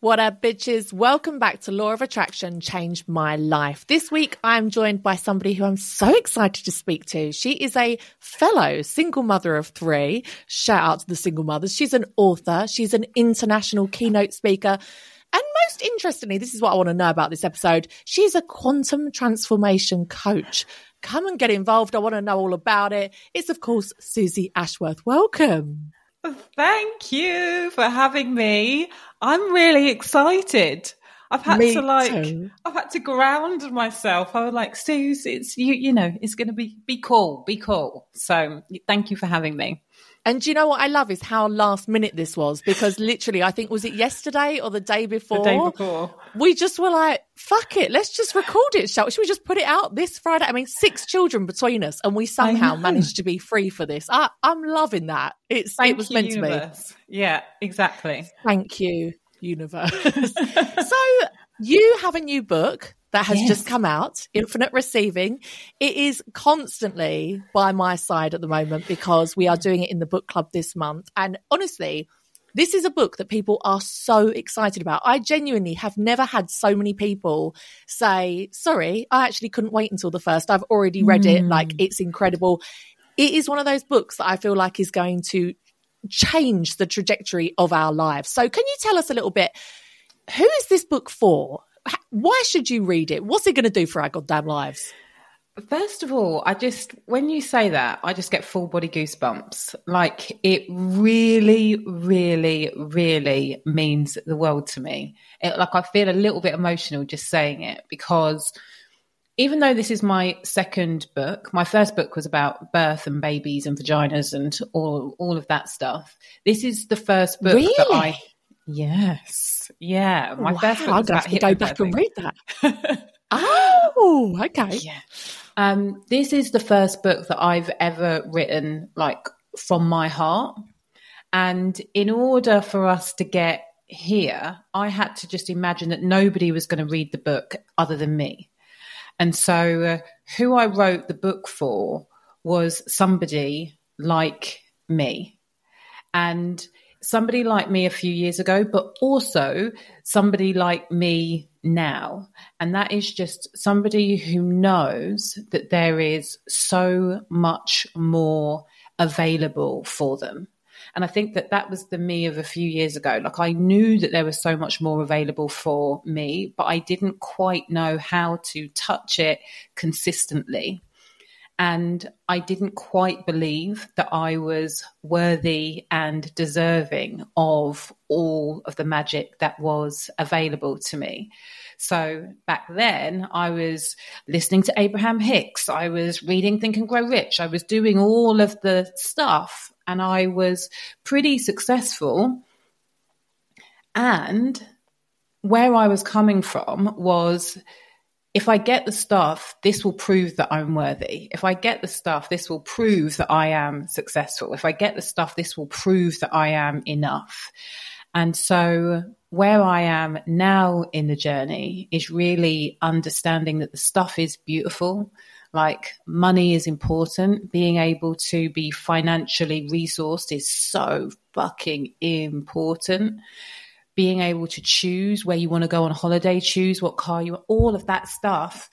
What up, bitches? Welcome back to Law of Attraction Changed My Life. This week, I'm joined by somebody who I'm so excited to speak to. She is a fellow single mother of three. Shout out to the single mothers. She's an author, she's an international keynote speaker. And most interestingly, this is what I want to know about this episode. She's a quantum transformation coach. Come and get involved. I want to know all about it. It's, of course, Suzy Ashworth. Welcome. Thank you for having me. I'm really excited. I've had Me to like too. I've had to ground myself. I was like, Suze, it's you you know, it's gonna be be cool, be cool. So thank you for having me. And do you know what I love is how last minute this was because literally, I think was it yesterday or the day before? The day before. We just were like, "Fuck it, let's just record it." Shall should we just put it out this Friday? I mean, six children between us, and we somehow managed to be free for this. I, I'm loving that. It's Thank it was you, meant to be. Yeah, exactly. Thank you, universe. so you have a new book that has Yes. just come out, Infinite Receiving. It is constantly by my side at the moment because we are doing it in the book club this month. And honestly, this is a book that people are so excited about. I genuinely have never had so many people say, sorry, I actually couldn't wait until the first. I've already read it. Hmm. Like, it's incredible. It is one of those books that I feel like is going to change the trajectory of our lives. So, can you tell us a little bit? Who is this book for? Why should you read it? What's it going to do for our goddamn lives? First of all, I just, when you say that, I just get full body goosebumps. Like it really, really, really means the world to me. It, like I feel a little bit emotional just saying it because even though this is my second book, my first book was about birth and babies and vaginas and all, all of that stuff. This is the first book that I, yes, yeah. My wow, first book I'm going to, have to go back and read that. oh, okay. Yeah. Um, this is the first book that I've ever written, like from my heart. And in order for us to get here, I had to just imagine that nobody was going to read the book other than me. And so, uh, who I wrote the book for was somebody like me. And somebody like me a few years ago, but also somebody like me now. And that is just somebody who knows that there is so much more available for them. And I think that that was the me of a few years ago. Like I knew that there was so much more available for me, but I didn't quite know how to touch it consistently. And I didn't quite believe that I was worthy and deserving of all of the magic that was available to me. So back then, I was listening to Abraham Hicks. I was reading Think and Grow Rich. I was doing all of the stuff and I was pretty successful. And where I was coming from was if I get the stuff, this will prove that I'm worthy. If I get the stuff, this will prove that I am successful. If I get the stuff, this will prove that I am enough. And so where I am now in the journey is really understanding that the stuff is beautiful. Like money is important. Being able to be financially resourced is so fucking important. Being able to choose where you want to go on holiday, choose what car you want, all of that stuff.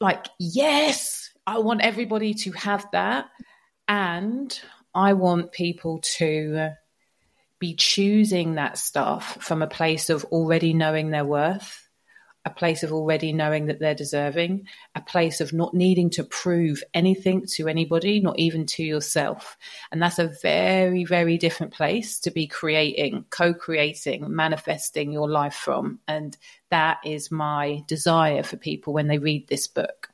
Like, yes, I want everybody to have that. And I want people to be choosing that stuff from a place of already knowing their worth, a place of already knowing that they're deserving, a place of not needing to prove anything to anybody, not even to yourself. And that's a very, very different place to be creating, co creating, manifesting your life from. And that is my desire for people when they read this book.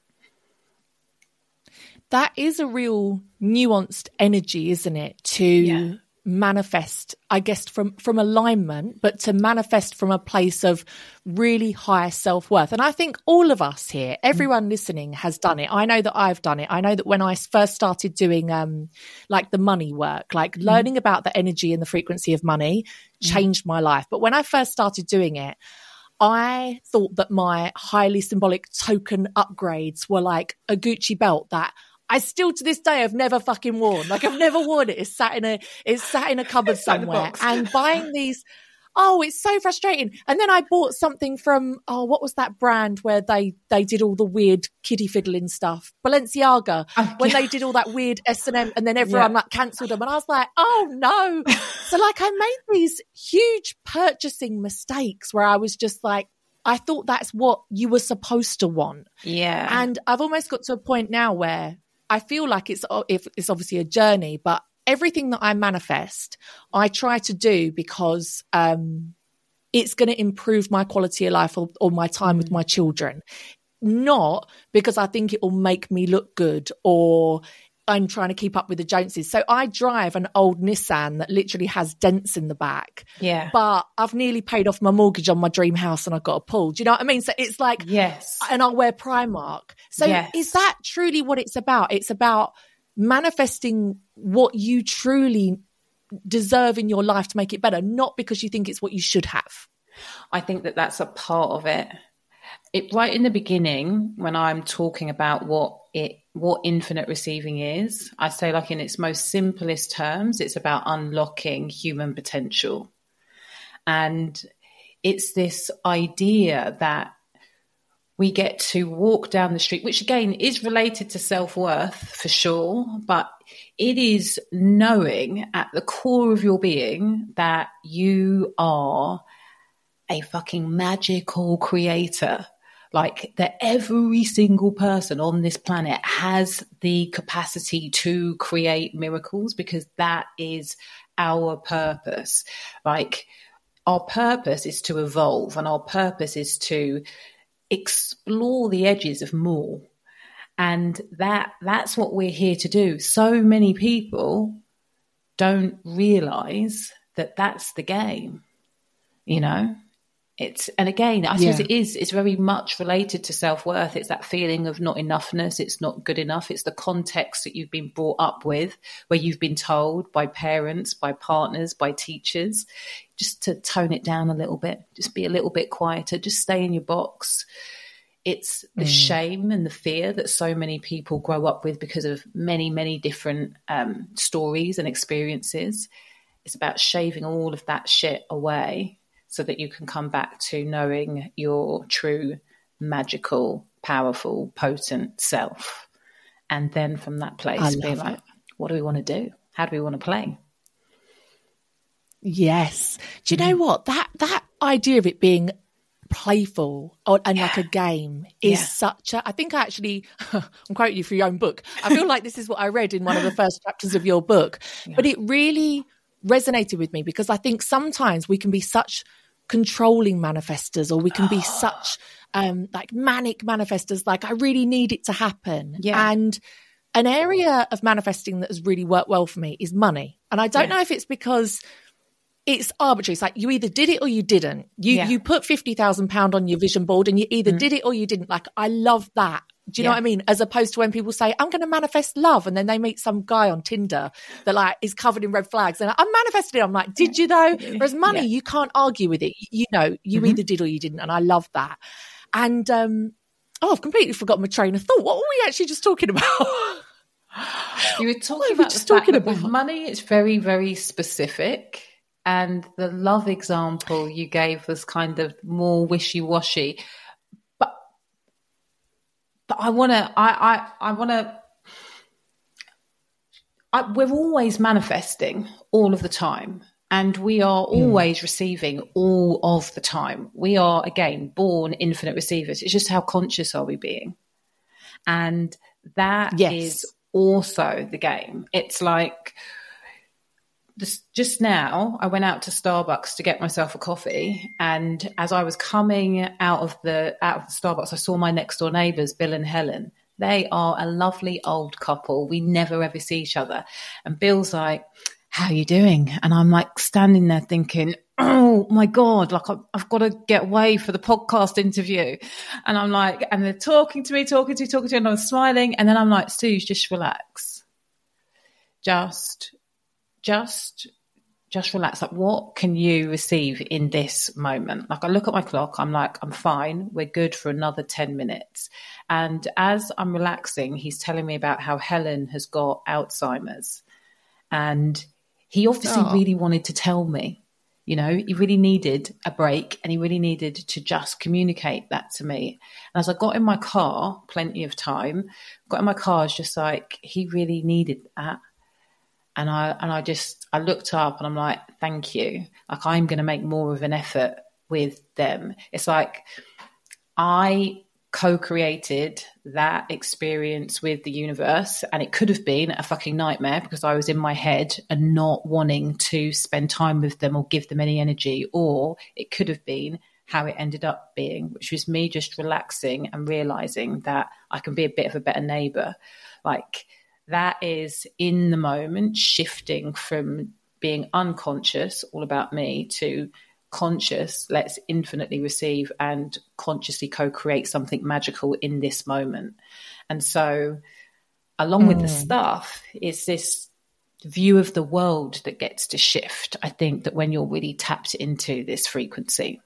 That is a real nuanced energy, isn't it? To yeah manifest i guess from from alignment but to manifest from a place of really high self-worth and i think all of us here everyone listening has done it i know that i've done it i know that when i first started doing um like the money work like mm. learning about the energy and the frequency of money mm. changed my life but when i first started doing it I thought that my highly symbolic token upgrades were like a Gucci belt that I still to this day have never fucking worn. Like I've never worn it. It's sat in a it's sat in a cupboard somewhere. And buying these oh, it's so frustrating. And then I bought something from oh, what was that brand where they they did all the weird kiddie fiddling stuff? Balenciaga. Oh, when yeah. they did all that weird S and M, and then everyone yeah. like cancelled them, and I was like, oh no. so like I made these huge purchasing mistakes where I was just like. I thought that's what you were supposed to want. Yeah. And I've almost got to a point now where I feel like it's it's obviously a journey, but everything that I manifest, I try to do because um, it's going to improve my quality of life or, or my time with my children, not because I think it will make me look good or I'm trying to keep up with the Joneses. So I drive an old Nissan that literally has dents in the back. Yeah. But I've nearly paid off my mortgage on my dream house and I've got a pool. Do you know what I mean? So it's like, yes. And I'll wear Primark. So yes. is that truly what it's about? It's about manifesting what you truly deserve in your life to make it better, not because you think it's what you should have. I think that that's a part of it. It right in the beginning when I'm talking about what it what infinite receiving is. I say, like in its most simplest terms, it's about unlocking human potential. And it's this idea that we get to walk down the street, which again is related to self worth for sure, but it is knowing at the core of your being that you are a fucking magical creator like that every single person on this planet has the capacity to create miracles because that is our purpose. Like our purpose is to evolve and our purpose is to explore the edges of more. And that that's what we're here to do. So many people don't realize that that's the game, you know? It's and again i suppose yeah. it is it's very much related to self-worth. It's that feeling of not enoughness. It's not good enough. It's the context that you've been brought up with where you've been told by parents by partners by teachers just to tone it down a little bit. Just be a little bit quieter. Just stay in your box. It's the mm. shame and the fear that so many people grow up with because of many many different um, stories and experiences. It's about shaving all of that shit away so that you can come back to knowing your true, magical, powerful, potent self. And then from that place, be like, it. what do we want to do? How do we want to play? Yes. Do you know mm. what? That that idea of it being playful or, and yeah. like a game is yeah. such a I think I actually I'm quoting you from your own book. I feel like this is what I read in one of the first chapters of your book. Yeah. But it really resonated with me because I think sometimes we can be such controlling manifestors or we can be such um like manic manifestors like I really need it to happen. Yeah. And an area of manifesting that has really worked well for me is money. And I don't yeah. know if it's because it's arbitrary. It's like you either did it or you didn't. You Yeah. you put fifty thousand pound on your vision board, and you either did it or you didn't. Like I love that. Do you know Yeah. what I mean? As opposed to when people say, "I'm going to manifest love," and then they meet some guy on Tinder that like is covered in red flags, and I'm manifesting. it. I'm like, "Did you though?" Whereas money, Yeah. you can't argue with it. You know, you either did or you didn't, and I love that. And um, oh, I've completely forgotten my train of thought. What were we actually just talking about? You were talking we about the just talking about? money, it's very, very specific. And the love example you gave was kind of more wishy washy. But but I wanna I I, I wanna we're always manifesting all of the time. And we are hmm. always receiving all of the time. We are, again, born infinite receivers. It's just how conscious are we being? And that is Yes. also the game. It's like this, just now, I went out to Starbucks to get myself a coffee, and as I was coming out of the out of the Starbucks, I saw my next door neighbours, Bill and Helen. They are a lovely old couple. We never ever see each other, and Bill's like, "How you doing?" And I'm like standing there thinking. Oh my God, like I've, I've got to get away for the podcast interview. And I'm like, and they're talking to me, talking to me, talking to me, and I'm smiling. And then I'm like, Suze, just relax. Just just just relax. Like what can you receive in this moment? Like i look at my clock i'm like i'm fine. We're good for another 10 minutes. And as i'm relaxing he's telling me about how helen has got alzheimer's. And he obviously Oh. really wanted to tell me you know he really needed a break and he really needed to just communicate that to me. And as i got in my car plenty of time got in my car I was just like he really needed that and I and I just I looked up and I'm like, thank you. Like I'm going to make more of an effort with them. It's like I co-created that experience with the universe and it could have been a fucking nightmare because I was in my head and not wanting to spend time with them or give them any energy or it could have been how it ended up being which was me just relaxing and realizing that I can be a bit of a better neighbor like that is in the moment shifting from being unconscious, all about me, to conscious, let's infinitely receive and consciously co create something magical in this moment. And so, along with the mm. stuff, is this view of the world that gets to shift. I think that when you're really tapped into this frequency.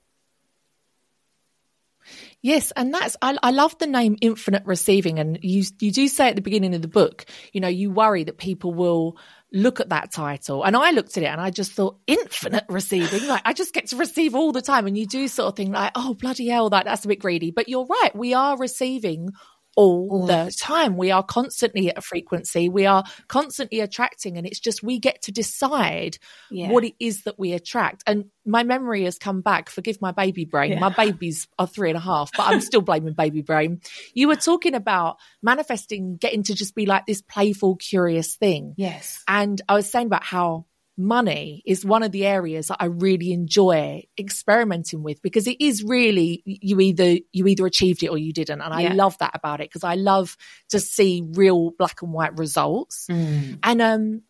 Yes, and that's I, I love the name infinite receiving, and you you do say at the beginning of the book, you know, you worry that people will look at that title, and I looked at it and I just thought infinite receiving, like I just get to receive all the time, and you do sort of think like, oh bloody hell, that that's a bit greedy, but you're right, we are receiving all the time. We are constantly at a frequency. We are constantly attracting, and it's just we get to decide Yeah. what it is that we attract. And my memory has come back. Forgive my baby brain. Yeah. My babies are three and a half, but I'm still blaming baby brain. You were talking about manifesting, getting to just be like this playful, curious thing. Yes. And I was saying about how money is one of the areas that I really enjoy experimenting with because it is really you either you either achieved it or you didn't and I love that about it because I love to see real black and white results Mm. and um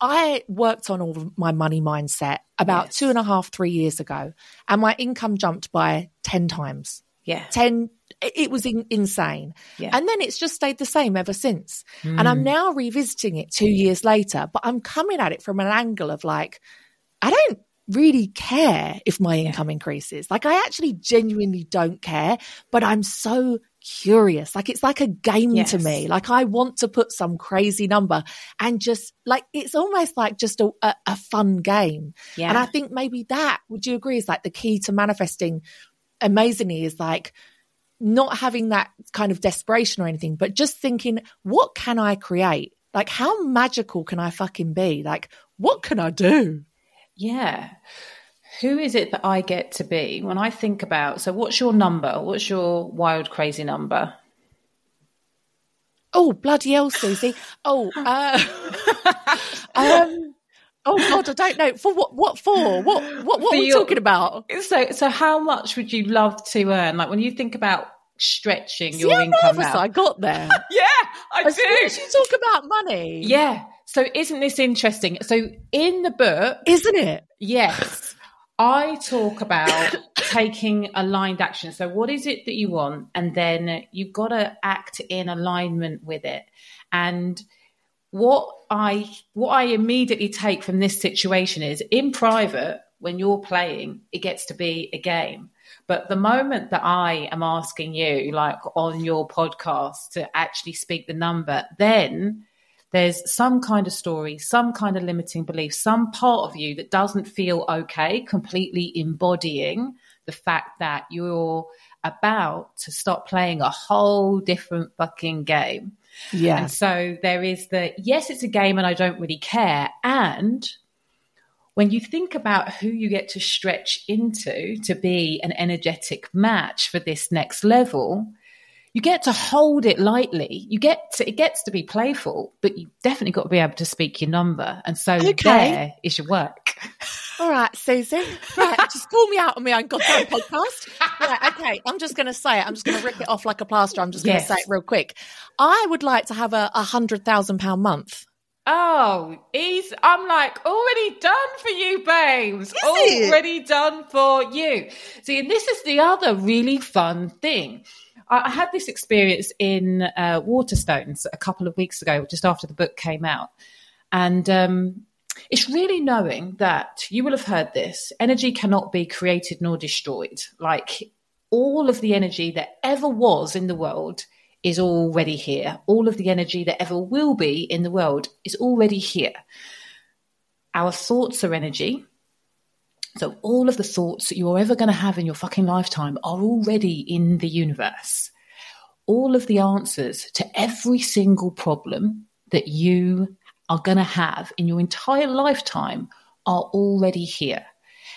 I worked on all of my money mindset about Yes. two and a half three years ago and my income jumped by 10 times Yeah. 10 it was in, insane. Yeah. and then it's just stayed the same ever since. And i'm hmm. now revisiting it two years later but i'm coming at it from an angle of like i don't really care if my income increases. Like i actually genuinely don't care but i'm so curious. Like it's like a game to me. Like i want to put some crazy number and just like it's almost like just a, a, a fun game. Yeah. and I think maybe that, would you agree, is like the key to manifesting amazingly is like not having that kind of desperation or anything, but just thinking, what can I create? Like, how magical can I fucking be? Like, what can I do? Yeah. Who is it that I get to be when I think about? So, what's your number? What's your wild, crazy number? Oh, bloody hell, Suzy. Oh, uh, um, oh God, I don't know. For what, what for? What, what, what For are we your- talking about? So, so how much would you love to earn? Like when you think about stretching See your how income out. I got there. yeah, I As soon as you talk about money. Yeah, So isn't this interesting? So in the book, Isn't it? yes, I talk about taking aligned action. So what is it that you want? And then you've got to act in alignment with it. And what I what I immediately take from this situation is in private, when you're playing, it gets to be a game. But the moment that I am asking you, like on your podcast, to actually speak the number, then there's some kind of story, some kind of limiting belief, some part of you that doesn't feel okay, completely embodying the fact that you're about to stop playing a whole different fucking game. Yeah. And so there is the yes, it's a game and I don't really care. And when you think about who you get to stretch into to be an energetic match for this next level, you get to hold it lightly. You get to, it gets to be playful, but you definitely got to be able to speak your number. And so Okay. there is your work. All right, Suzy. Right, just call me out on my own goddamn podcast. Right, okay. I'm just going to say it. I'm just going to rip it off like a plaster. I'm just going to Yes. say it real quick. I would like to have a, a hundred thousand pound month. Oh, he's. I'm like already done for you, babes. it? already done for you. See, and this is the other really fun thing. I, I had this experience in uh, Waterstones a couple of weeks ago, just after the book came out, and um, it's really knowing that you will have heard this: energy cannot be created nor destroyed. Like all of the energy that ever was in the world is already here. All of the energy that ever will be in the world is already here. Our thoughts are energy. So all of the thoughts that you're ever going to have in your fucking lifetime are already in the universe. All of the answers to every single problem that you are going to have in your entire lifetime are already here.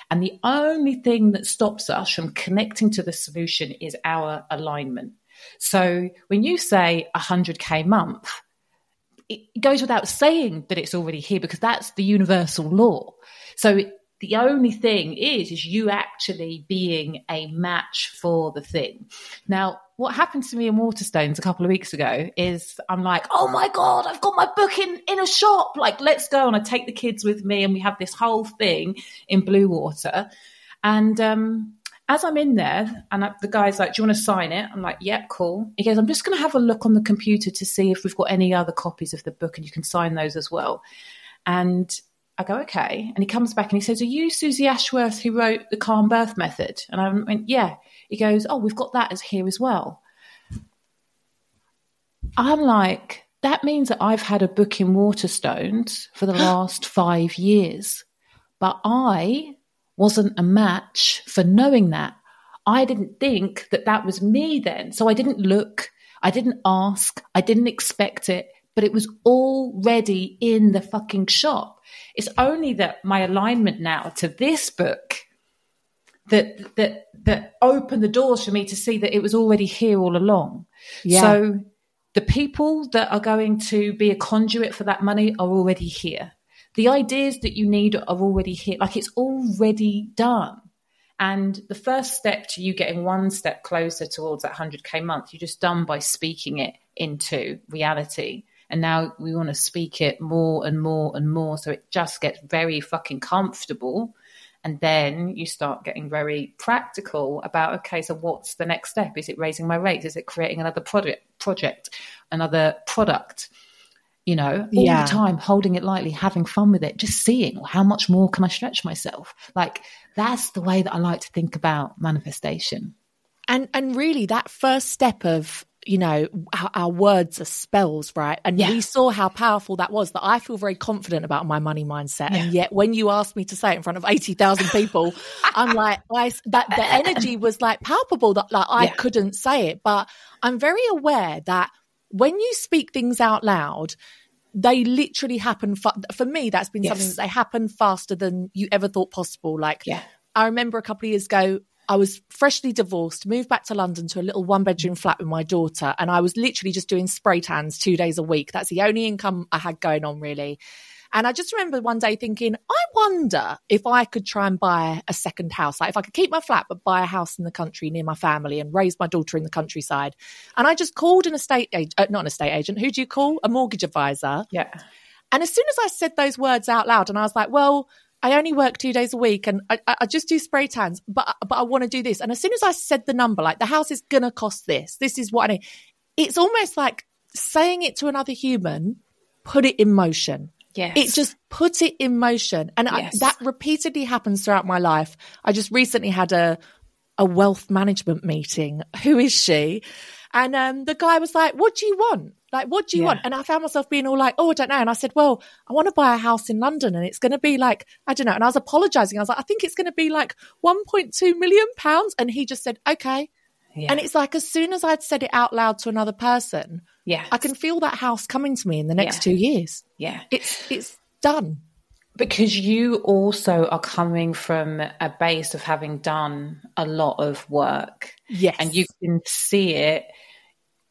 And the only thing that stops us from connecting to the solution is our alignment. So when you say 100K month, it goes without saying that it's already here because that's the universal law. So it, the only thing is, is you actually being a match for the thing. Now, what happened to me in Waterstones a couple of weeks ago is I'm like, oh my God, I've got my book in, in a shop. Like, let's go. And I take the kids with me and we have this whole thing in Bluewater. And, um, as I'm in there, and I, the guy's like, Do you want to sign it? I'm like, Yep, cool. He goes, I'm just going to have a look on the computer to see if we've got any other copies of the book and you can sign those as well. And I go, Okay. And he comes back and he says, Are you Suzy Ashworth who wrote The Calm Birth Method? And I went, Yeah. He goes, Oh, we've got that as here as well. I'm like, That means that I've had a book in Waterstones for the last five years. But I wasn't a match for knowing that. I didn't think that that was me then. So I didn't look, I didn't ask, I didn't expect it, but it was already in the fucking shop. It's only that my alignment now to this book that that that opened the doors for me to see that it was already here all along. Yeah. So the people that are going to be a conduit for that money are already here. The ideas that you need are already here. Like it's already done. And the first step to you getting one step closer towards that 100K month, you're just done by speaking it into reality. And now we want to speak it more and more and more. So it just gets very fucking comfortable. And then you start getting very practical about okay, so what's the next step? Is it raising my rates? Is it creating another project, project, another product? You know, all Yeah. the time, holding it lightly, having fun with it, just seeing how much more can I stretch myself. Like that's the way that I like to think about manifestation. And and really, that first step of you know our, our words are spells, right? And Yeah. we saw how powerful that was. That I feel very confident about my money mindset, and yet when you asked me to say it in front of eighty thousand people, I'm like, I that the energy was like palpable. That like I Yeah. couldn't say it, but I'm very aware that when you speak things out loud. They literally happen. Fa- for me, that's been something that they happen faster than you ever thought possible. Like, Yeah. I remember a couple of years ago, I was freshly divorced, moved back to London to a little one bedroom flat with my daughter, and I was literally just doing spray tans two days a week. That's the only income I had going on, really. And I just remember one day thinking, I wonder if I could try and buy a second house. Like if I could keep my flat, but buy a house in the country near my family and raise my daughter in the countryside. And I just called an estate agent, uh, not an estate agent, who do you call? A mortgage advisor. Yeah. And as soon as I said those words out loud, and I was like, well, I only work two days a week and I, I just do spray tans, but but I want to do this. And as soon as I said the number, like the house is gonna cost this, this is what I need. It's almost like saying it to another human, put it in motion. Yes. It just put it in motion. And Yes. I, that repeatedly happens throughout my life. I just recently had a, a wealth management meeting. Who is she? And um, the guy was like, What do you want? Like, what do you Yeah. want? And I found myself being all like, Oh, I don't know. And I said, Well, I want to buy a house in London and it's going to be like, I don't know. And I was apologizing. I was like, I think it's going to be like 1.2 million pounds. And he just said, Okay. Yeah. And it's like, as soon as I'd said it out loud to another person, yeah. I can feel that house coming to me in the next Yeah. two years. yeah. It's, it's done. Because you also are coming from a base of having done a lot of work. Yes. And you can see it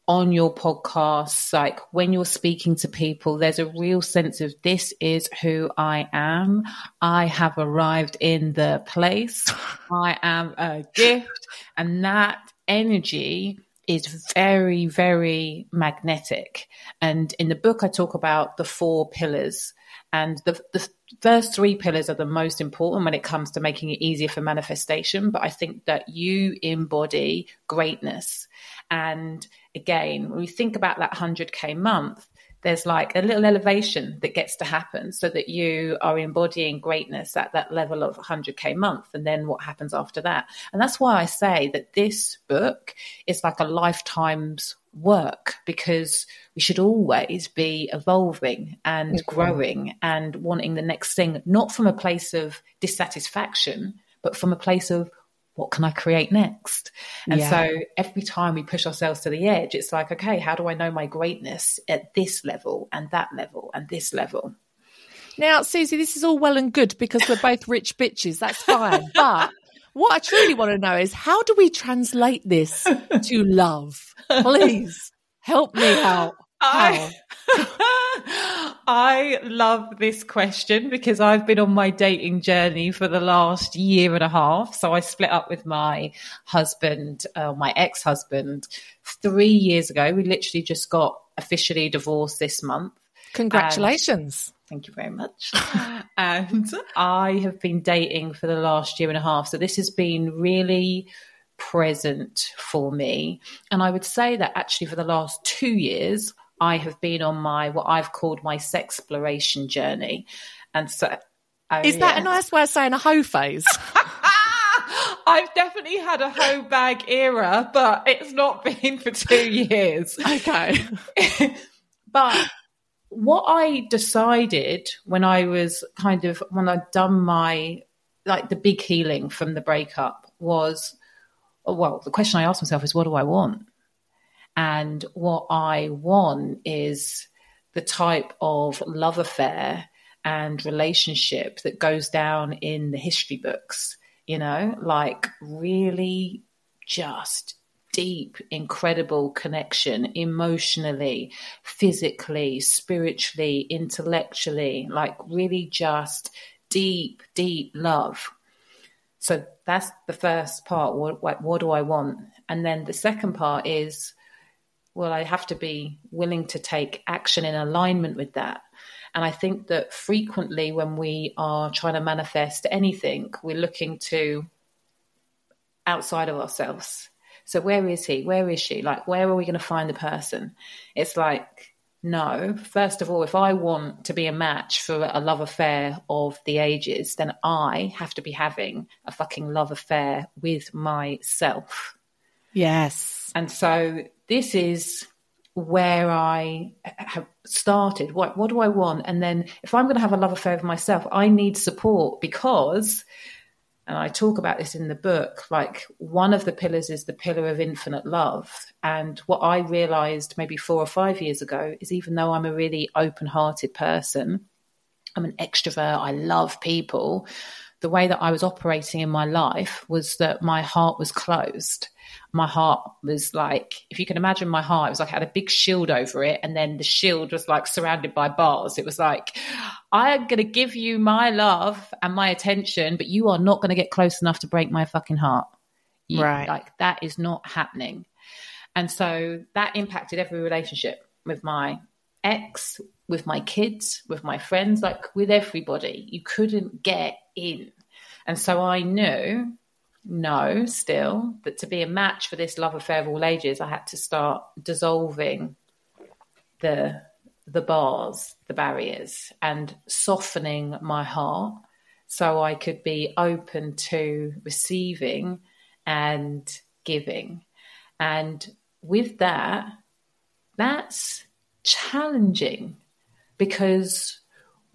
on your podcasts. Like when you're speaking to people, there's a real sense of this is who I am. I have arrived in the place. I am a gift. And that energy is very, very magnetic. And in the book, I talk about the four pillars. And the, the first three pillars are the most important when it comes to making it easier for manifestation. But I think that you embody greatness. And again, when we think about that 100K month, there's like a little elevation that gets to happen so that you are embodying greatness at that level of 100k month. And then what happens after that? And that's why i say that this book is like a lifetime's work because we should always be evolving and growing and wanting the next thing not from a place of dissatisfaction but from a place of what can I create next? And Yeah. so every time we push ourselves to the edge, it's like, okay, how do I know my greatness at this level and that level and this level? Now, Suzy, this is all well and good because we're both rich bitches. That's fine. But what I truly want to know is how do we translate this to love? Please help me out. How? I love this question because I've been on my dating journey for the last year and a half. So I split up with my husband, uh, my ex husband, three years ago. We literally just got officially divorced this month. Congratulations. Thank you very much. and I have been dating for the last year and a half. So this has been really present for me. And I would say that actually for the last two years, I have been on my what I've called my sex exploration journey. And so oh, is that yeah. a nice way of saying a hoe phase? I've definitely had a hoe bag era, but it's not been for two years. okay. but what I decided when I was kind of when I'd done my like the big healing from the breakup was well, the question I asked myself is what do I want? And what I want is the type of love affair and relationship that goes down in the history books, you know, like really just deep, incredible connection emotionally, physically, spiritually, intellectually, like really just deep, deep love. So that's the first part. What, what, what do I want? And then the second part is, well, I have to be willing to take action in alignment with that. And I think that frequently when we are trying to manifest anything, we're looking to outside of ourselves. So where is he? Where is she? Like, where are we going to find the person? It's like, no. First of all, if I want to be a match for a love affair of the ages, then I have to be having a fucking love affair with myself. Yes. And so this is where I have started. What what do I want? And then if I'm going to have a love affair with myself, I need support because and I talk about this in the book, like one of the pillars is the pillar of infinite love. And what I realized maybe 4 or 5 years ago is even though I'm a really open-hearted person, I'm an extrovert, I love people, the way that I was operating in my life was that my heart was closed. My heart was like, if you can imagine my heart, it was like I had a big shield over it, and then the shield was like surrounded by bars. It was like, I am going to give you my love and my attention, but you are not going to get close enough to break my fucking heart. You- Right. Like, that is not happening. And so that impacted every relationship with my ex, with my kids, with my friends, like with everybody. You couldn't get in. And so I knew, no, still, that to be a match for this love affair of all ages, I had to start dissolving the the bars, the barriers, and softening my heart so I could be open to receiving and giving. And with that, that's challenging because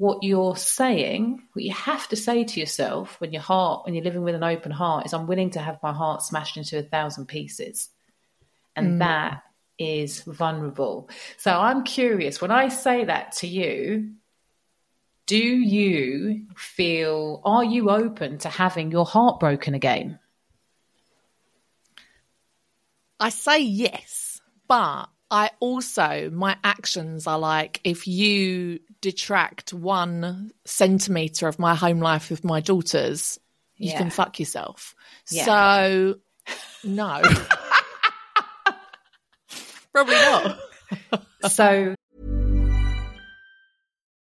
what you're saying, what you have to say to yourself when your heart, when you're living with an open heart, is I'm willing to have my heart smashed into a thousand pieces. And mm. that is vulnerable. So I'm curious when I say that to you, do you feel, are you open to having your heart broken again? I say yes, but I also, my actions are like if you detract one centimeter of my home life with my daughters, you yeah. can fuck yourself. Yeah. So, no. Probably not. so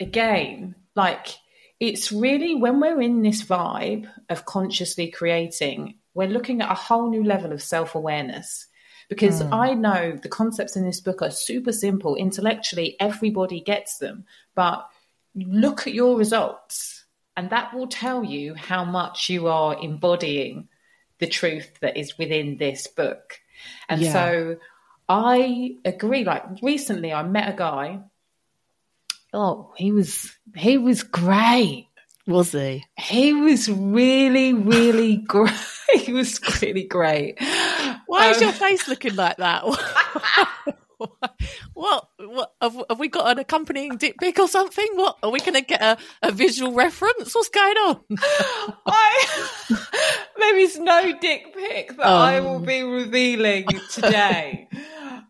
again, like it's really when we're in this vibe of consciously creating, we're looking at a whole new level of self awareness. Because mm. I know the concepts in this book are super simple. Intellectually, everybody gets them. But look at your results, and that will tell you how much you are embodying the truth that is within this book. And yeah. so I agree. Like recently, I met a guy Oh, he was he was great. Was he? He was really, really great. he was really great. Why um, is your face looking like that? what, what have, have, we got an accompanying dick pic or something? What are we going to get a, a, visual reference? What's going on? I, there is no dick pic that I will um. be revealing today.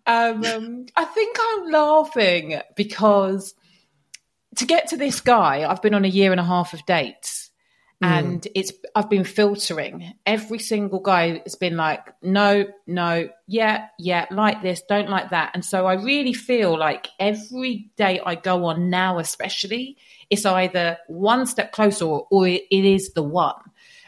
Um, um, I think I'm laughing because to get to this guy, I've been on a year and a half of dates. Mm. And it's I've been filtering. Every single guy has been like, no, no, yeah, yeah, like this, don't like that. And so I really feel like every day I go on now, especially, it's either one step closer or, or it is the one.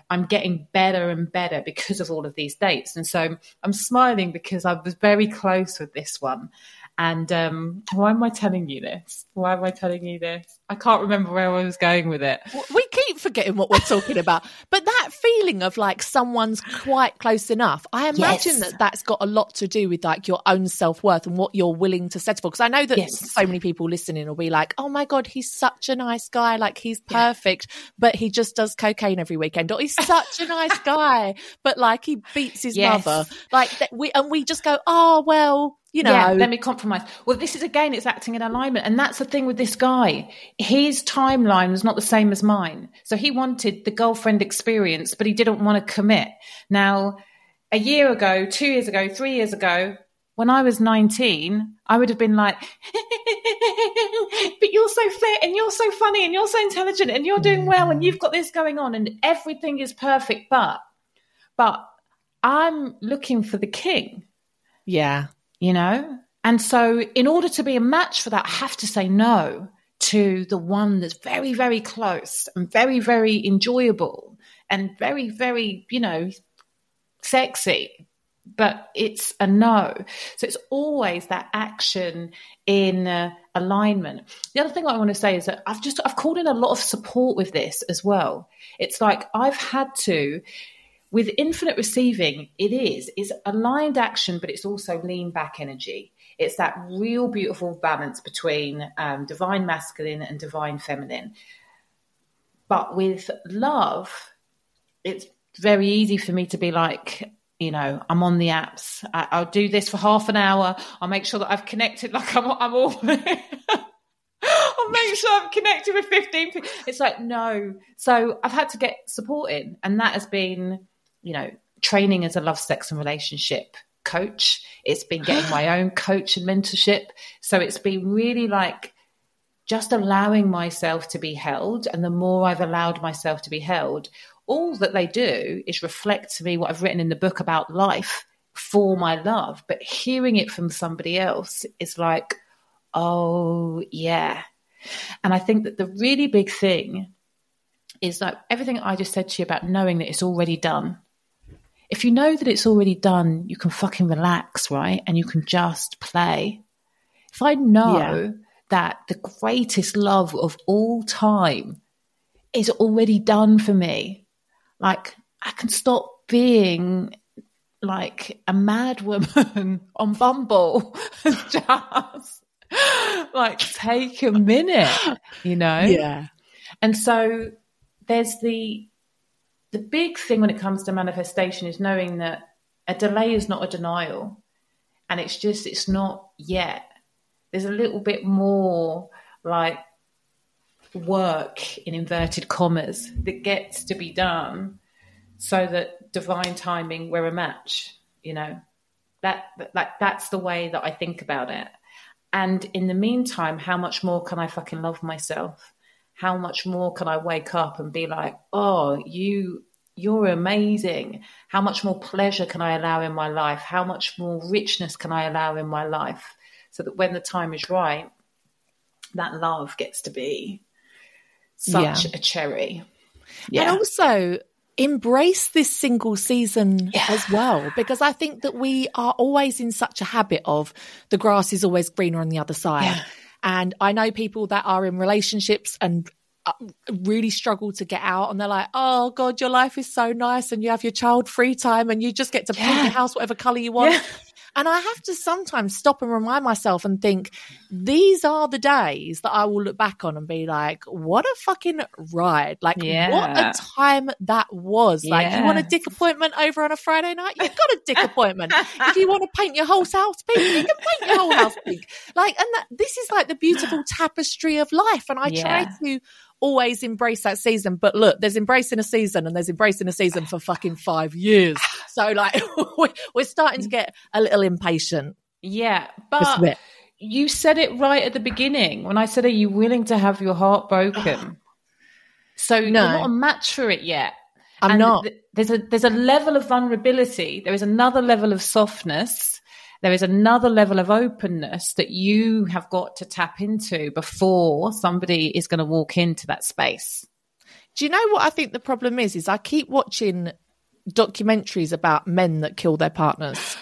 I'm getting better and better because of all of these dates. And so I'm smiling because I was very close with this one. And um, why am I telling you this? Why am I telling you this? I can't remember where I was going with it. We keep forgetting what we're talking about. But that feeling of like someone's quite close enough, I imagine yes. that that's got a lot to do with like your own self worth and what you're willing to settle for. Because I know that yes. so many people listening will be like, oh my God, he's such a nice guy. Like he's perfect, yeah. but he just does cocaine every weekend. Or he's such a nice guy, but like he beats his yes. mother. Like that we, and we just go, oh, well, you know. Yeah, let me compromise. Well, this is again, it's acting in alignment. And that's the thing with this guy. His timeline was not the same as mine. So he wanted the girlfriend experience, but he didn't want to commit. Now, a year ago, two years ago, three years ago, when I was 19, I would have been like, but you're so fit and you're so funny and you're so intelligent and you're doing well and you've got this going on and everything is perfect. But, but I'm looking for the king. Yeah you know? And so, in order to be a match for that, I have to say no to the one that's very, very close and very, very enjoyable and very, very, you know, sexy. but it's a no. So it's always that action in uh, alignment. The other thing I want to say is that I've just I've called in a lot of support with this as well. It's like I've had to with infinite receiving, it is it's aligned action, but it's also lean back energy. It's that real beautiful balance between um, divine masculine and divine feminine. But with love, it's very easy for me to be like, you know, I'm on the apps. I, will do this for half an hour. I'll make sure that I've connected. Like I'm, I'm all. I'll make sure I'm connected with 15 people. It's like, no. So I've had to get support in. And that has been, you know, training as a love, sex, and relationship coach. It's been getting my own coach and mentorship. So it's been really like just allowing myself to be held. And the more I've allowed myself to be held, all that they do is reflect to me what I've written in the book about life for my love. But hearing it from somebody else is like, oh, yeah. And I think that the really big thing is like everything I just said to you about knowing that it's already done. If you know that it's already done, you can fucking relax, right? And you can just play. If I know yeah. that the greatest love of all time is already done for me, like I can stop being like a mad woman on Bumble and just like take a minute, you know? Yeah. And so there's the the big thing when it comes to manifestation is knowing that a delay is not a denial. And it's just it's not yet. There's a little bit more like work in inverted commas that gets to be done so that divine timing we're a match you know that like that's the way that i think about it and in the meantime how much more can i fucking love myself how much more can i wake up and be like oh you you're amazing how much more pleasure can i allow in my life how much more richness can i allow in my life so that when the time is right that love gets to be such yeah. a cherry. Yeah. And also embrace this single season yeah. as well, because I think that we are always in such a habit of the grass is always greener on the other side. Yeah. And I know people that are in relationships and Uh, really struggle to get out and they're like, oh God, your life is so nice and you have your child free time and you just get to paint your house whatever color you want. And I have to sometimes stop and remind myself and think, these are the days that I will look back on and be like, what a fucking ride. Like, yeah. what a time that was. Yeah. Like, you want a dick appointment over on a Friday night? You've got a dick appointment. if you want to paint your whole house pink, you can paint your whole house pink. Like, and that, this is like the beautiful tapestry of life. And I yeah. try to always embrace that season. But look, there's embracing a season and there's embracing a season for fucking five years. So like we're starting to get a little impatient. Yeah. But you said it right at the beginning when I said, Are you willing to have your heart broken? so no. you're not a match for it yet. I'm and not. Th- there's a there's a level of vulnerability. There is another level of softness there is another level of openness that you have got to tap into before somebody is going to walk into that space. Do you know what I think the problem is? Is I keep watching documentaries about men that kill their partners.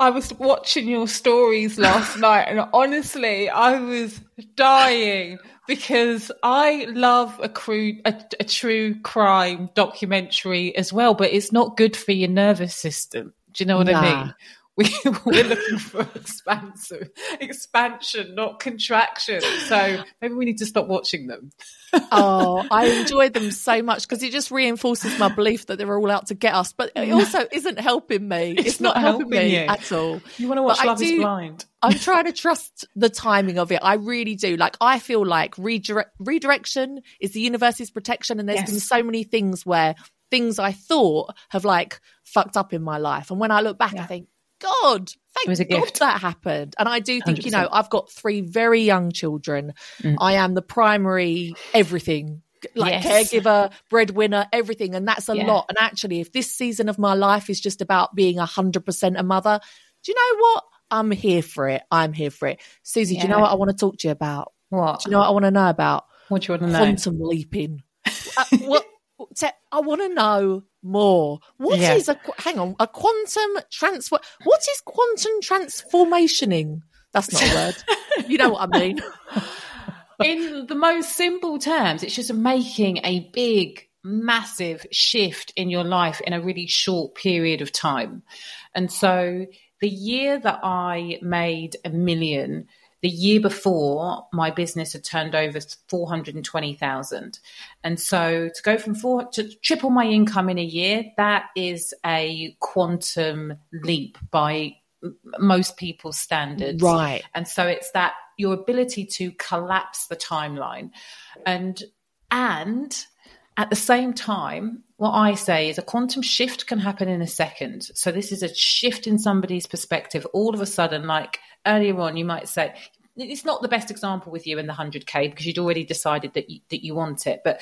I was watching your stories last night and honestly, I was dying because I love a, crude, a, a, true crime documentary as well, but it's not good for your nervous system. Do you know what nah. I mean? We, we're looking for expansive expansion, not contraction. So maybe we need to stop watching them. oh, I enjoy them so much because it just reinforces my belief that they're all out to get us. But it mm. also isn't helping me. It's, it's not, not, helping, helping me you. at all. You want to watch but Love do, is Blind? I'm trying to trust the timing of it. I really do. Like I feel like redirect, redirection is the universe's protection, and there's yes. been so many things where things I thought have like fucked up in my life, and when I look back, yeah. I think God, thank God gift. that happened. And I do think, 100%. you know, I've got three very young children. Mm. I am the primary everything like yes. caregiver, breadwinner, everything. And that's a yeah. lot. And actually, if this season of my life is just about being 100% a mother, do you know what? I'm here for it. I'm here for it. Suzy, yeah. do you know what I want to talk to you about? What? Do you know what I want to know about? What do you want to know? Quantum leaping. uh, what? I want to know more. What is Yeah. a hang on a quantum transfer? What is quantum transformationing? That's not a word. you know what I mean? in the most simple terms, it's just making a big, massive shift in your life in a really short period of time. And so the year that I made a million, the year before my business had turned over 420,000. And so to go from four to triple my income in a year, that is a quantum leap by most people's standards. Right. And so it's that your ability to collapse the timeline. And and at the same time, what I say is a quantum shift can happen in a second. So this is a shift in somebody's perspective. All of a sudden, like earlier on, you might say, it's not the best example with you in the 100K because you'd already decided that you, that you want it. But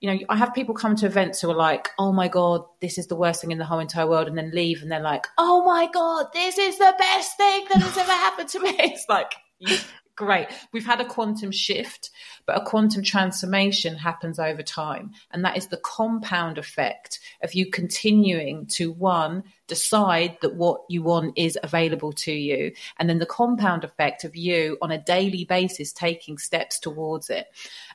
you know, I have people come to events who are like, "Oh my god, this is the worst thing in the whole entire world," and then leave, and they're like, "Oh my god, this is the best thing that has ever happened to me." It's like, great, we've had a quantum shift, but a quantum transformation happens over time, and that is the compound effect of you continuing to one decide that what you want is available to you, and then the compound effect of you on a daily basis taking steps towards it.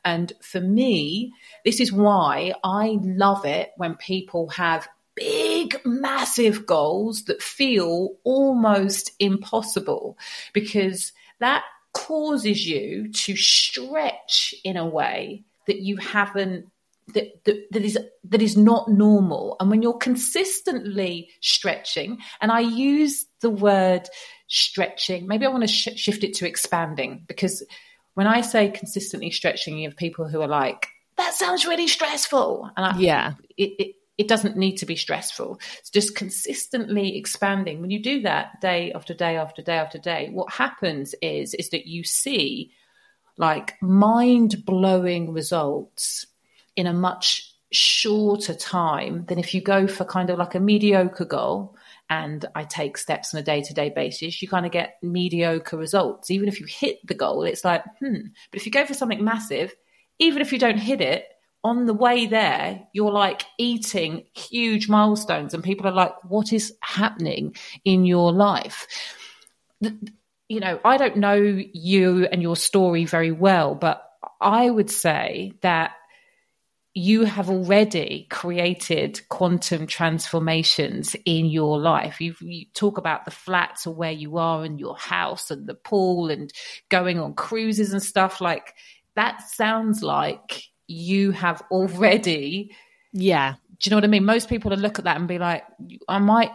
And for me, this is why I love it when people have big, massive goals that feel almost impossible because that causes you to stretch in a way that you haven't that, that, that is that is not normal and when you're consistently stretching and i use the word stretching maybe i want to sh- shift it to expanding because when i say consistently stretching you have people who are like that sounds really stressful and I, Yeah. it, it, it doesn't need to be stressful. It's just consistently expanding. When you do that day after day after day after day, what happens is is that you see like mind blowing results in a much shorter time than if you go for kind of like a mediocre goal and I take steps on a day to day basis, you kind of get mediocre results. Even if you hit the goal, it's like, hmm. But if you go for something massive, even if you don't hit it, on the way there, you're like eating huge milestones, and people are like, what is happening in your life? You know, I don't know you and your story very well, but I would say that you have already created quantum transformations in your life. You've, you talk about the flats or where you are and your house and the pool and going on cruises and stuff. Like that sounds like you have already. Yeah. Do you know what I mean? Most people will look at that and be like, I might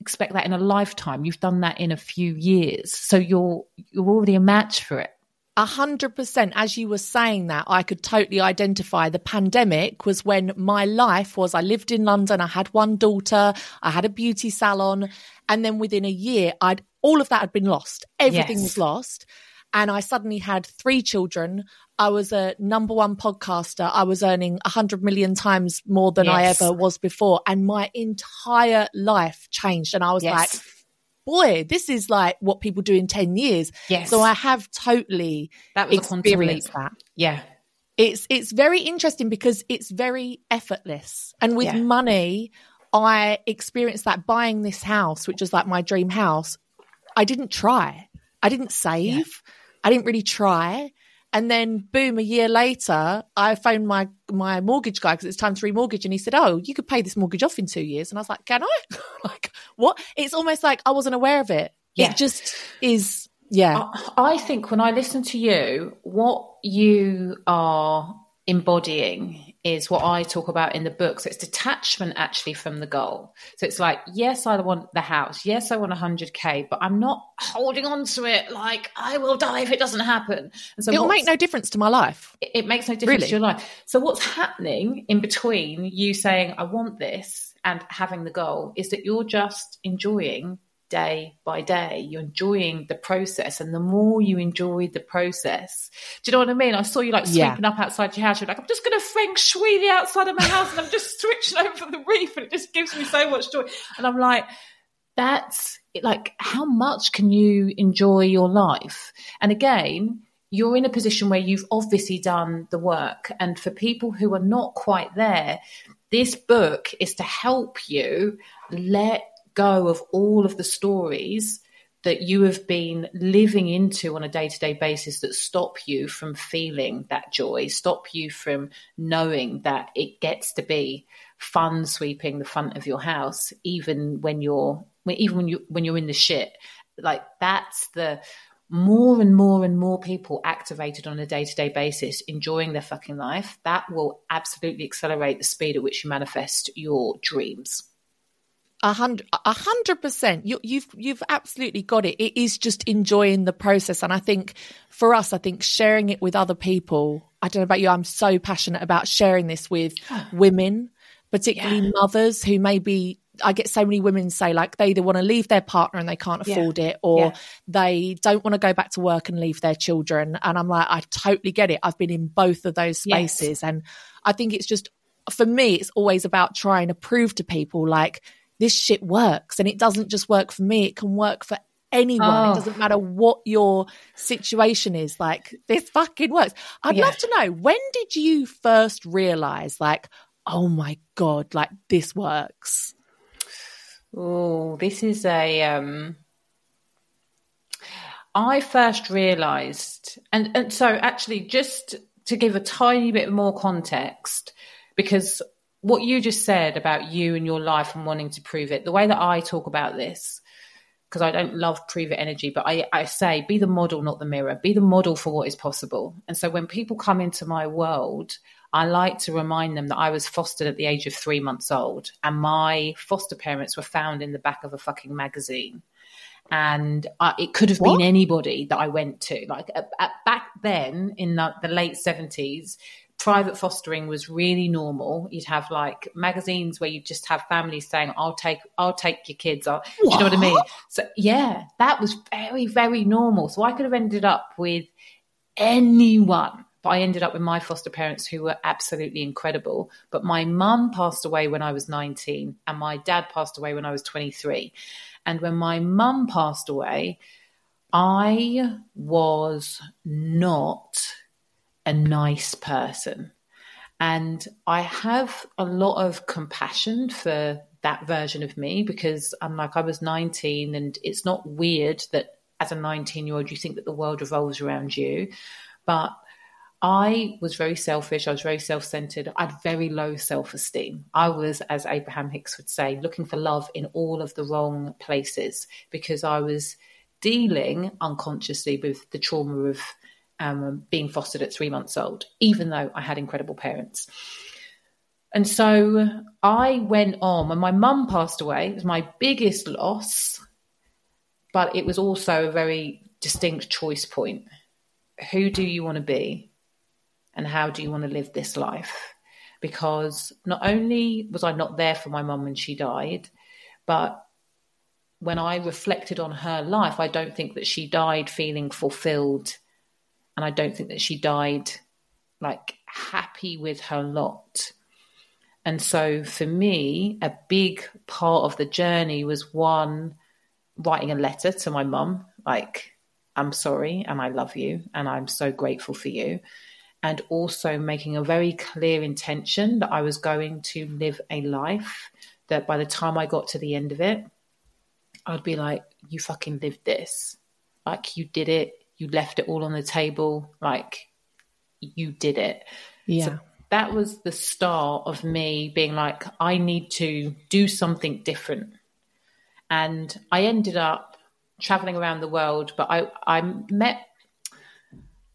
expect that in a lifetime. You've done that in a few years, so you're you're already a match for it. A hundred percent. As you were saying that, I could totally identify the pandemic was when my life was I lived in London, I had one daughter, I had a beauty salon, and then within a year, I'd all of that had been lost. Everything Yes. was lost. And I suddenly had three children. I was a number one podcaster. I was earning a hundred million times more than I ever was before. And my entire life changed. And I was Yes. like, boy, this is like what people do in 10 years. Yes. So I have totally That was experienced that. Yeah, It's it's very interesting because it's very effortless. And with Yeah. money, I experienced that buying this house, which was like my dream house. I didn't try. I didn't save. I didn't really try. And then boom, a year later, I phoned my my mortgage guy because it's time to remortgage, and he said, "Oh, you could pay this mortgage off in two years." And I was like, "Can I?" like what? It's almost like I wasn't aware of it. Yeah. It just is. Yeah. I I think when I listen to you, what you are embodying is what I talk about in the book. So it's detachment actually from the goal. So it's like, yes, I want the house. Yes, I want 100K, but I'm not holding on to it like I will die if it doesn't happen. And so It'll make no difference to my life. it, it makes no difference Really? to your life. So what's happening in between you saying I want this and having the goal is that you're just enjoying day by day. You're enjoying the process, and the more you enjoy the process, do you know what I mean? I saw you like Yeah. sweeping up outside your house. You're like, I'm just going to feng shui the outside of my house, and I'm just switching over the reef, and it just gives me so much joy. And I'm like, that's like how much can you enjoy your life? And again, you're in a position where you've obviously done the work. And for people who are not quite there, this book is to help you let go of all of the stories that you have been living into on a day to day basis that stop you from feeling that joy, stop you from knowing that it gets to be fun sweeping the front of your house, even when you're even when you when you're in the shit. Like that's the more and more and more people activated on a day to day basis, enjoying their fucking life. That will absolutely accelerate the speed at which you manifest your dreams. A hundred, a hundred percent. You, you've, you've absolutely got it. It is just enjoying the process, and I think for us, I think sharing it with other people. I don't know about you. I'm so passionate about sharing this with women, particularly yeah. mothers who maybe I get so many women say like they either want to leave their partner and they can't afford yeah. it, or yeah. they don't want to go back to work and leave their children. And I'm like, I totally get it. I've been in both of those spaces, yes. and I think it's just for me, it's always about trying to prove to people like this shit works, and it doesn't just work for me; it can work for anyone. Oh. It doesn't matter what your situation is. Like this fucking works. I'd yeah. love to know when did you first realize, like, oh my god, like this works. Oh, this is a. Um, I first realised, and and so actually, just to give a tiny bit more context, because what you just said about you and your life and wanting to prove it, the way that I talk about this, because I don't love prove it energy, but I, I say be the model, not the mirror. Be the model for what is possible. And so when people come into my world, I like to remind them that I was fostered at the age of three months old, and my foster parents were found in the back of a fucking magazine. And it could have what? been anybody that I went to. Like at, at, back then, in the, the late seventies, private fostering was really normal. You'd have like magazines where you'd just have families saying, "I'll take, I'll take your kids." I'll, do you know what I mean? So yeah, that was very, very normal. So I could have ended up with anyone but I ended up with my foster parents who were absolutely incredible. But my mum passed away when I was 19, and my dad passed away when I was 23. And when my mum passed away, I was not a nice person. And I have a lot of compassion for that version of me because I'm like, I was 19, and it's not weird that as a 19 year old you think that the world revolves around you. But I was very selfish. I was very self centered. I had very low self esteem. I was, as Abraham Hicks would say, looking for love in all of the wrong places because I was dealing unconsciously with the trauma of um, being fostered at three months old, even though I had incredible parents. And so I went on. When my mum passed away, it was my biggest loss, but it was also a very distinct choice point. Who do you want to be? and how do you want to live this life? Because not only was I not there for my mum when she died, but when I reflected on her life, I don't think that she died feeling fulfilled. And I don't think that she died like happy with her lot. And so for me, a big part of the journey was one, writing a letter to my mum, like, I'm sorry and I love you and I'm so grateful for you and also making a very clear intention that I was going to live a life that by the time I got to the end of it, I'd be like, you fucking lived this. Like, you did it. You left it all on the table. Like, you did it. Yeah. So that was the start of me being like, I need to do something different. And I ended up traveling around the world, but I, I met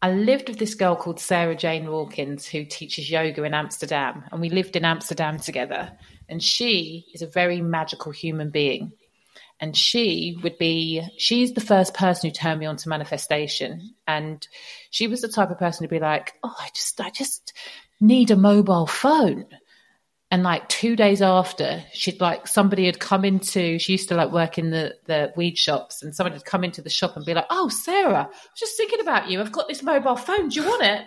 I lived with this girl called Sarah Jane Wilkins who teaches yoga in Amsterdam, and we lived in Amsterdam together. And she is a very magical human being. And she would be, she's the first person who turned me on to manifestation. And she was the type of person to be like, oh, I just, I just need a mobile phone. And like two days after, she'd like somebody had come into. She used to like work in the the weed shops, and somebody had come into the shop and be like, "Oh, Sarah, I was just thinking about you. I've got this mobile phone. Do you want it?"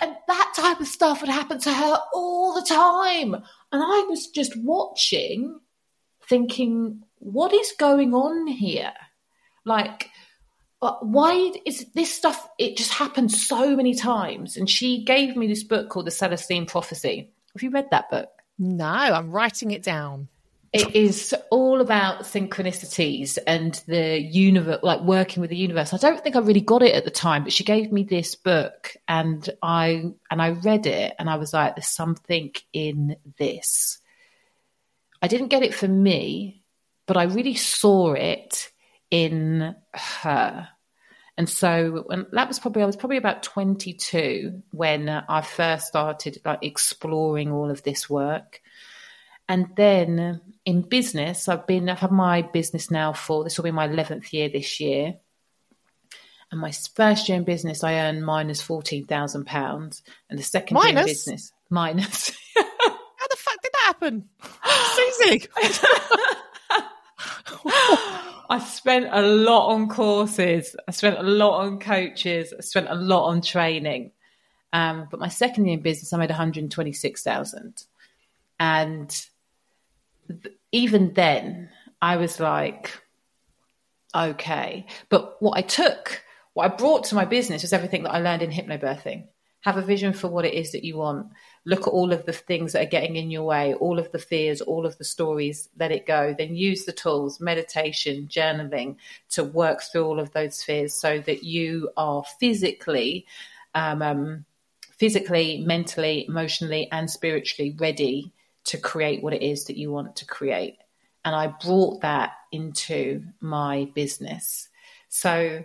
And that type of stuff would happen to her all the time. And I was just watching, thinking, "What is going on here?" Like, uh, why is this stuff? It just happened so many times. And she gave me this book called The Celestine Prophecy. Have you read that book? No, I'm writing it down. It is all about synchronicities and the universe, like working with the universe. I don't think I really got it at the time, but she gave me this book, and I and I read it, and I was like, "There's something in this." I didn't get it for me, but I really saw it in her. And so when, that was probably I was probably about 22 when I first started like exploring all of this work. And then in business, I've been I've had my business now for this will be my 11th year this year. And my first year in business, I earned minus fourteen thousand pounds, and the second minus? year in business, minus. How the fuck did that happen, Suzy? I spent a lot on courses. I spent a lot on coaches. I spent a lot on training. Um, but my second year in business, I made 126,000. And th- even then, I was like, okay. But what I took, what I brought to my business was everything that I learned in hypnobirthing. Have a vision for what it is that you want look at all of the things that are getting in your way, all of the fears, all of the stories, let it go. Then use the tools, meditation, journaling to work through all of those fears so that you are physically, um, um, physically, mentally, emotionally, and spiritually ready to create what it is that you want to create. And I brought that into my business. So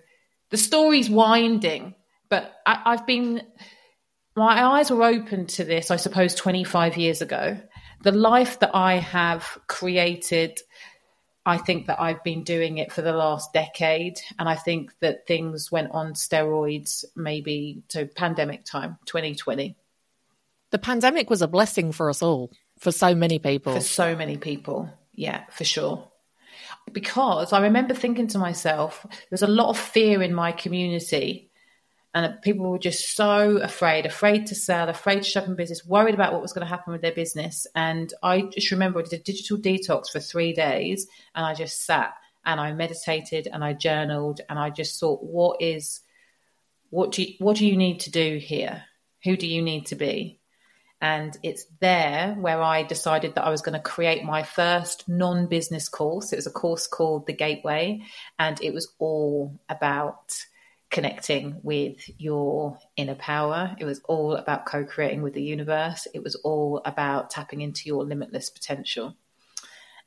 the story's winding, but I, I've been my eyes were open to this, I suppose, 25 years ago. The life that I have created, I think that I've been doing it for the last decade. And I think that things went on steroids maybe to pandemic time, 2020. The pandemic was a blessing for us all, for so many people. For so many people. Yeah, for sure. Because I remember thinking to myself, there's a lot of fear in my community and people were just so afraid, afraid to sell, afraid to shut in business, worried about what was going to happen with their business. And I just remember I did a digital detox for three days, and I just sat and I meditated and I journaled, and I just thought, what is, what do you, what do you need to do here? Who do you need to be? And it's there where I decided that I was going to create my first non business course. It was a course called The Gateway, and it was all about connecting with your inner power. It was all about co creating with the universe. It was all about tapping into your limitless potential.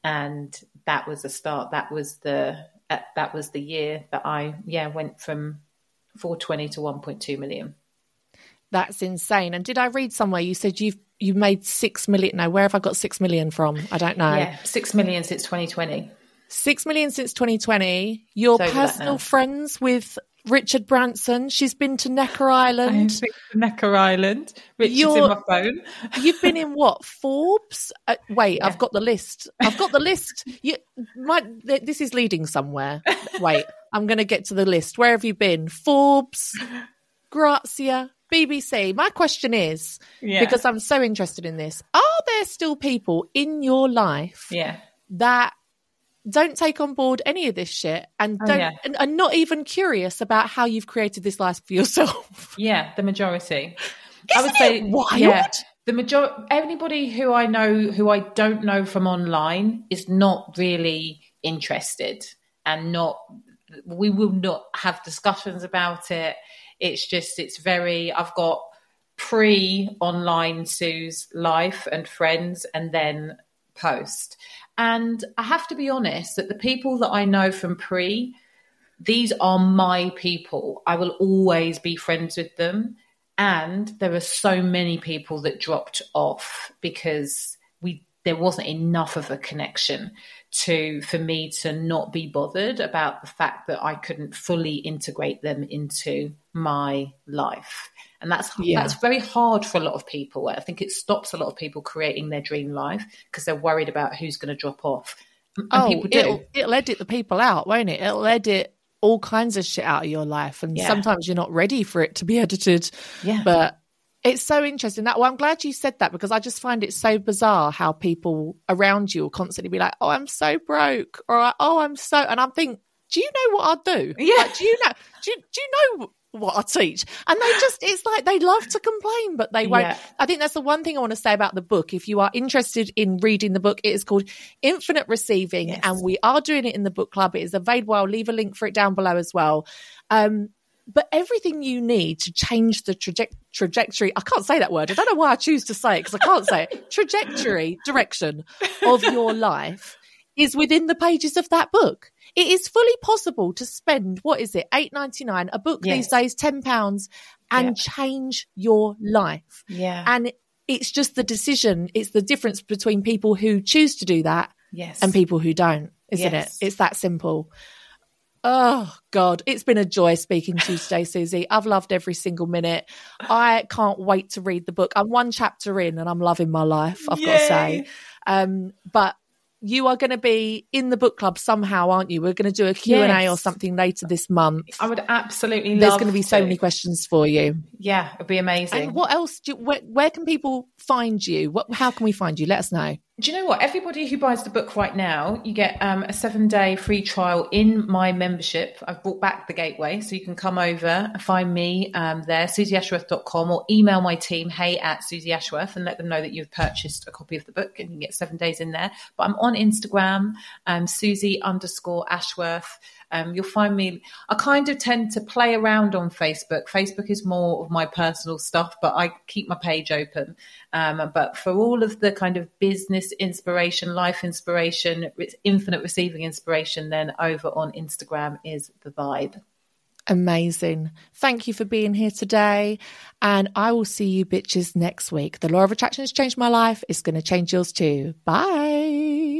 And that was the start. That was the uh, that was the year that I yeah went from 420 to 1.2 million. That's insane. And did I read somewhere you said you've you made six million? No, where have I got six million from? I don't know. Yeah, six million since 2020. Six million since 2020. Your personal friends with Richard Branson. She's been to Necker Island. Necker Island. Richard's You're, in my phone. you've been in what? Forbes? Uh, wait, yeah. I've got the list. I've got the list. You, my, this is leading somewhere. Wait, I'm going to get to the list. Where have you been? Forbes, Grazia, BBC. My question is, yeah. because I'm so interested in this, are there still people in your life yeah. that don't take on board any of this shit and oh, don't oh, yeah. and, and, not even curious about how you've created this life for yourself. Yeah, the majority. Isn't I would say wild? Yeah, the majority anybody who I know who I don't know from online is not really interested and not we will not have discussions about it. It's just it's very I've got pre online Sue's life and friends and then post. And I have to be honest that the people that I know from pre, these are my people. I will always be friends with them. And there are so many people that dropped off because we there wasn't enough of a connection to for me to not be bothered about the fact that I couldn't fully integrate them into my life and that's yeah. that's very hard for a lot of people. I think it stops a lot of people creating their dream life because they're worried about who's going to drop off. And oh, people do. It'll, it'll edit the people out, won't it? It'll edit all kinds of shit out of your life, and yeah. sometimes you're not ready for it to be edited. Yeah, but it's so interesting that. Well, I'm glad you said that because I just find it so bizarre how people around you will constantly be like, "Oh, I'm so broke," or "Oh, I'm so," and I'm think do you know what I do? Yeah. Like, do you know? Do you, do you know what I teach? And they just, it's like they love to complain, but they won't. Yeah. I think that's the one thing I want to say about the book. If you are interested in reading the book, it is called Infinite Receiving, Yes. and we are doing it in the book club. It is available. I'll leave a link for it down below as well. Um, but everything you need to change the traje- trajectory, I can't say that word. I don't know why I choose to say it because I can't say it. Trajectory, direction of your life is within the pages of that book. It is fully possible to spend, what is it, eight ninety nine, a book these days, £10, and Yeah. change your life. Yeah. And it's just the decision, it's the difference between people who choose to do that yes. and people who don't, isn't Yes. it? It's that simple. Oh God, it's been a joy speaking to you today, Suzy. I've loved every single minute. I can't wait to read the book. I'm one chapter in and I'm loving my life, I've got to say. Um, but you are going to be in the book club somehow, aren't you? We're going to do a Q&A or something later this month. I would absolutely There's going to be so to. many questions for you. Yeah, it'd be amazing. And what else? Do, where, where can people find you? What? How can we find you? Let us know. Do you know what? Everybody who buys the book right now, you get um, a seven day free trial in my membership. I've brought back the gateway, so you can come over and find me um, there, suzyashworth.com, or email my team, hey at Suzy Ashworth, and let them know that you've purchased a copy of the book and you can get seven days in there. But I'm on Instagram, um, Suzy underscore Ashworth. Um, you'll find me. I kind of tend to play around on Facebook. Facebook is more of my personal stuff, but I keep my page open. Um, but for all of the kind of business inspiration, life inspiration, infinite receiving inspiration, then over on Instagram is the vibe. Amazing. Thank you for being here today. And I will see you bitches next week. The law of attraction has changed my life. It's going to change yours too. Bye.